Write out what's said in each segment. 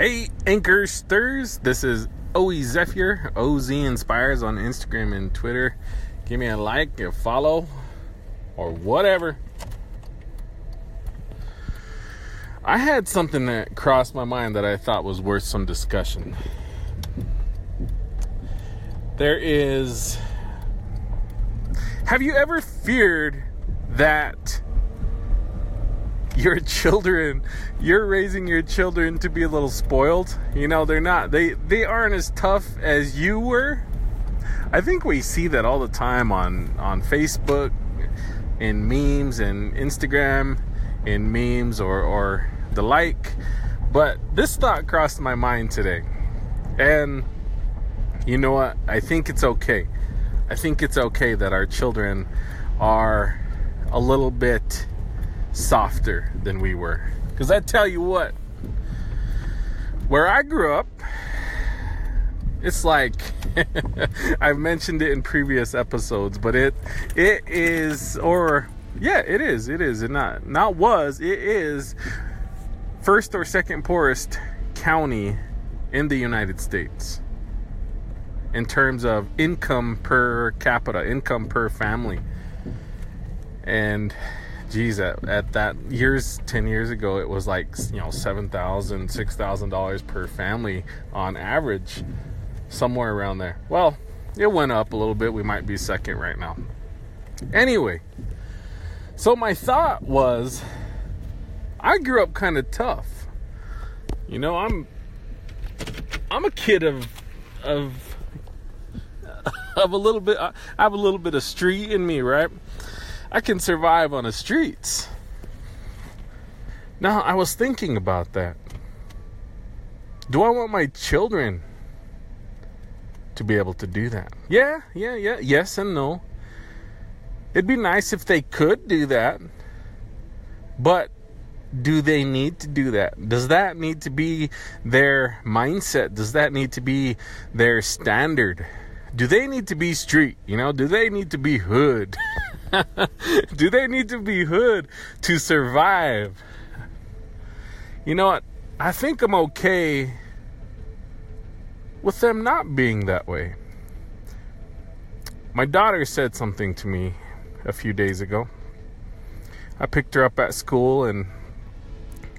Hey, Anchor Stirs. This is OE Zephyr, OZ Inspires on Instagram and Twitter. Give me a like, a follow, or whatever. I had something that crossed my mind that I thought was worth some discussion. There is. Have you ever feared that your children you're raising your children to be a little spoiled. You know they're not they they aren't as tough as you were. I think we see that all the time on on facebook in memes and instagram in memes or or the like. But this thought crossed my mind today. And you know what? I think it's okay. I think it's okay that our children are a little bit softer than we were. Because I tell you what, where I grew up, it's like I've mentioned it in previous episodes, but it it is or yeah, it is. It is. It not not was. It is first or second poorest county in the United States in terms of income per capita, income per family. And geez, at, at that years, 10 years ago, it was like, you know, $7,000, $6,000 per family on average, somewhere around there. Well, it went up a little bit. We might be second right now. Anyway, so my thought was I grew up kind of tough. You know, I'm I'm a kid of of of a little bit I have a little bit of street in me, right? I can survive on the streets. Now, I was thinking about that. Do I want my children to be able to do that? Yeah, yeah, yeah, yes and no. It'd be nice if they could do that. But do they need to do that? Does that need to be their mindset? Does that need to be their standard? Do they need to be street? You know, do they need to be hood? Do they need to be hood to survive? You know what? I think I'm okay with them not being that way. My daughter said something to me a few days ago. I picked her up at school and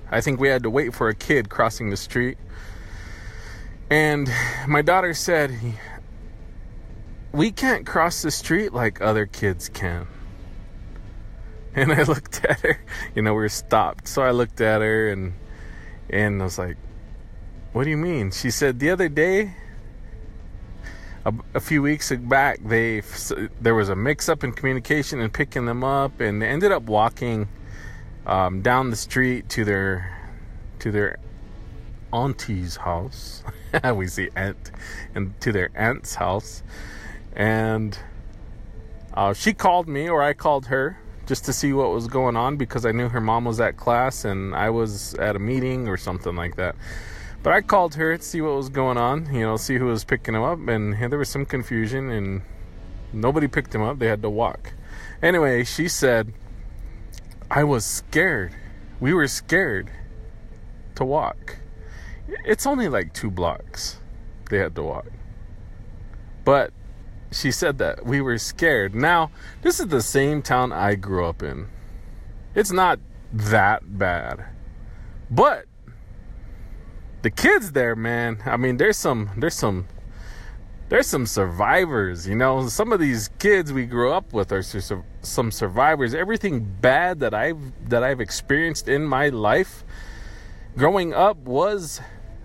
I think we had to wait for a kid crossing the street. And my daughter said, We can't cross the street like other kids can. And I looked at her, you know, we were stopped. So I looked at her and and I was like, "What do you mean?" She said, "The other day, a, a few weeks back, they there was a mix-up in communication and picking them up, and they ended up walking um, down the street to their to their auntie's house. we see aunt and to their aunt's house, and uh, she called me or I called her just to see what was going on because I knew her mom was at class and I was at a meeting or something like that. But I called her to see what was going on, you know, see who was picking him up, and there was some confusion, and nobody picked him up. They had to walk. Anyway, she said, I was scared. We were scared to walk. It's only like two blocks they had to walk. But she said that we were scared. Now, this is the same town I grew up in. It's not that bad. But the kids there, man, I mean, there's some there's some there's some survivors, you know. Some of these kids we grew up with are some survivors. Everything bad that I've that I've experienced in my life growing up was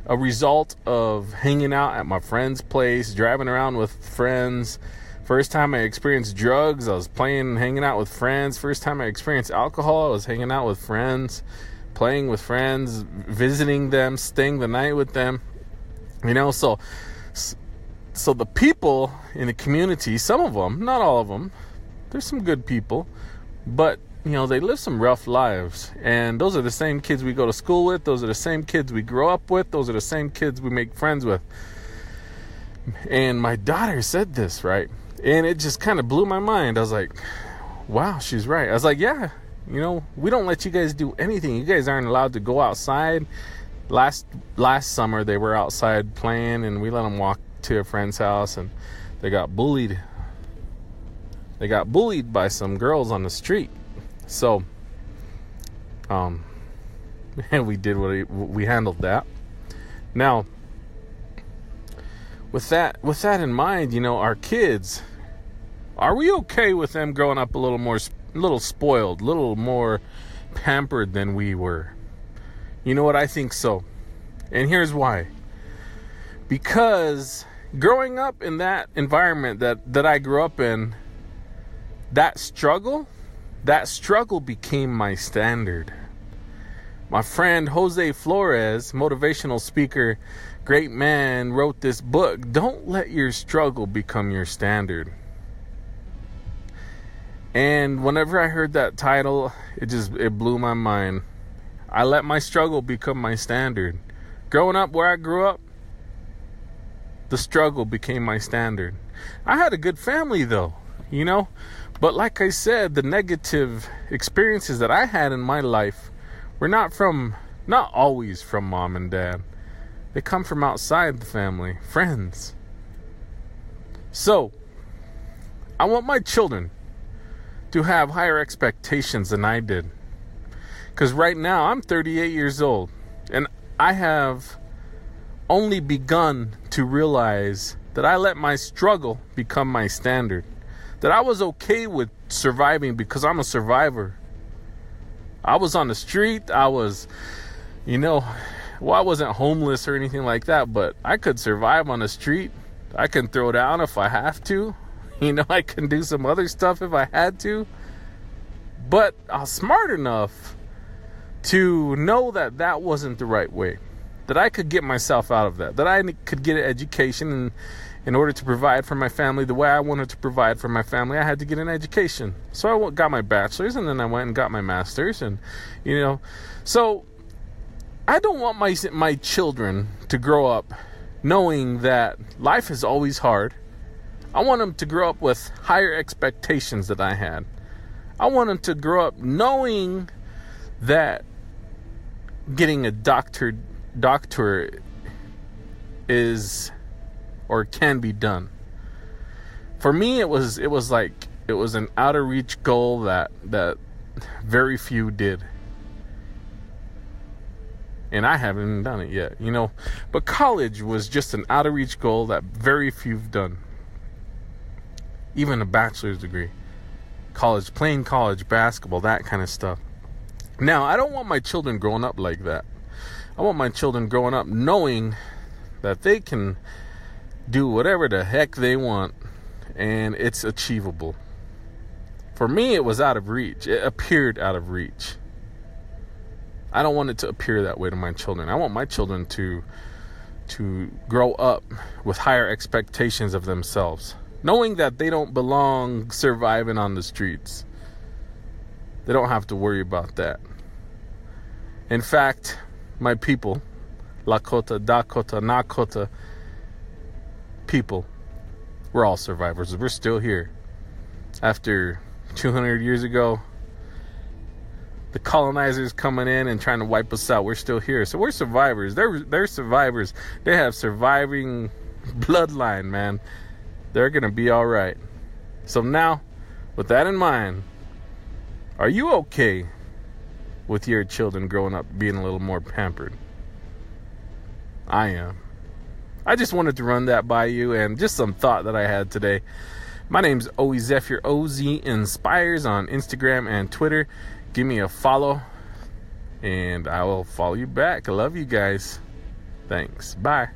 a result of hanging out at my friend's place, driving around with friends. First time I experienced drugs, I was playing, hanging out with friends. First time I experienced alcohol, I was hanging out with friends, playing with friends, visiting them, staying the night with them. You know, so so the people in the community, some of them, not all of them, there's some good people, but you know, they live some rough lives. And those are the same kids we go to school with. Those are the same kids we grow up with. Those are the same kids we make friends with. And my daughter said this, right? And it just kind of blew my mind. I was like, wow, she's right. I was like, yeah, you know, we don't let you guys do anything. You guys aren't allowed to go outside. last last summer they were outside playing and we let them walk to a friend's house and they got bullied they got bullied by some girls on the street so um and we did what we, we handled that now with that with that in mind you know our kids are we okay with them growing up a little more little spoiled a little more pampered than we were you know what? I think so. And here's why. Because growing up in that environment that, that I grew up in, that struggle, that struggle became my standard. My friend Jose Flores, motivational speaker, great man, wrote this book. Don't let your struggle become your standard. And whenever I heard that title, it just it blew my mind. I let my struggle become my standard. Growing up where I grew up, the struggle became my standard. I had a good family though, you know? But like I said, the negative experiences that I had in my life were not from, not always from mom and dad. They come from outside the family, friends. So, I want my children to have higher expectations than I did. Because right now I'm 38 years old and I have only begun to realize that I let my struggle become my standard. That I was okay with surviving because I'm a survivor. I was on the street, I was, you know, well, I wasn't homeless or anything like that, but I could survive on the street. I can throw down if I have to. You know, I can do some other stuff if I had to. But I was smart enough to know that that wasn't the right way, that I could get myself out of that, that I could get an education and in order to provide for my family the way I wanted to provide for my family, I had to get an education. So I got my bachelor's and then I went and got my master's and you know, so I don't want my my children to grow up knowing that life is always hard. I want them to grow up with higher expectations that I had. I want them to grow up knowing that getting a doctor doctor is or can be done. For me it was it was like it was an out of reach goal that that very few did. And I haven't done it yet, you know. But college was just an out of reach goal that very few have done. Even a bachelor's degree. College, playing college basketball, that kind of stuff. Now, I don't want my children growing up like that. I want my children growing up knowing that they can do whatever the heck they want and it's achievable. For me, it was out of reach. It appeared out of reach. I don't want it to appear that way to my children. I want my children to to grow up with higher expectations of themselves, knowing that they don't belong surviving on the streets. They don't have to worry about that. In fact, my people, Lakota, Dakota, Nakota people, we're all survivors. We're still here. After 200 years ago, the colonizers coming in and trying to wipe us out. We're still here. So we're survivors. They're they're survivors. They have surviving bloodline, man. They're going to be all right. So now, with that in mind, are you okay with your children growing up being a little more pampered? I am. I just wanted to run that by you and just some thought that I had today. My name's Oe Zephyr OZ Inspires on Instagram and Twitter. Give me a follow and I will follow you back. I love you guys. Thanks. Bye.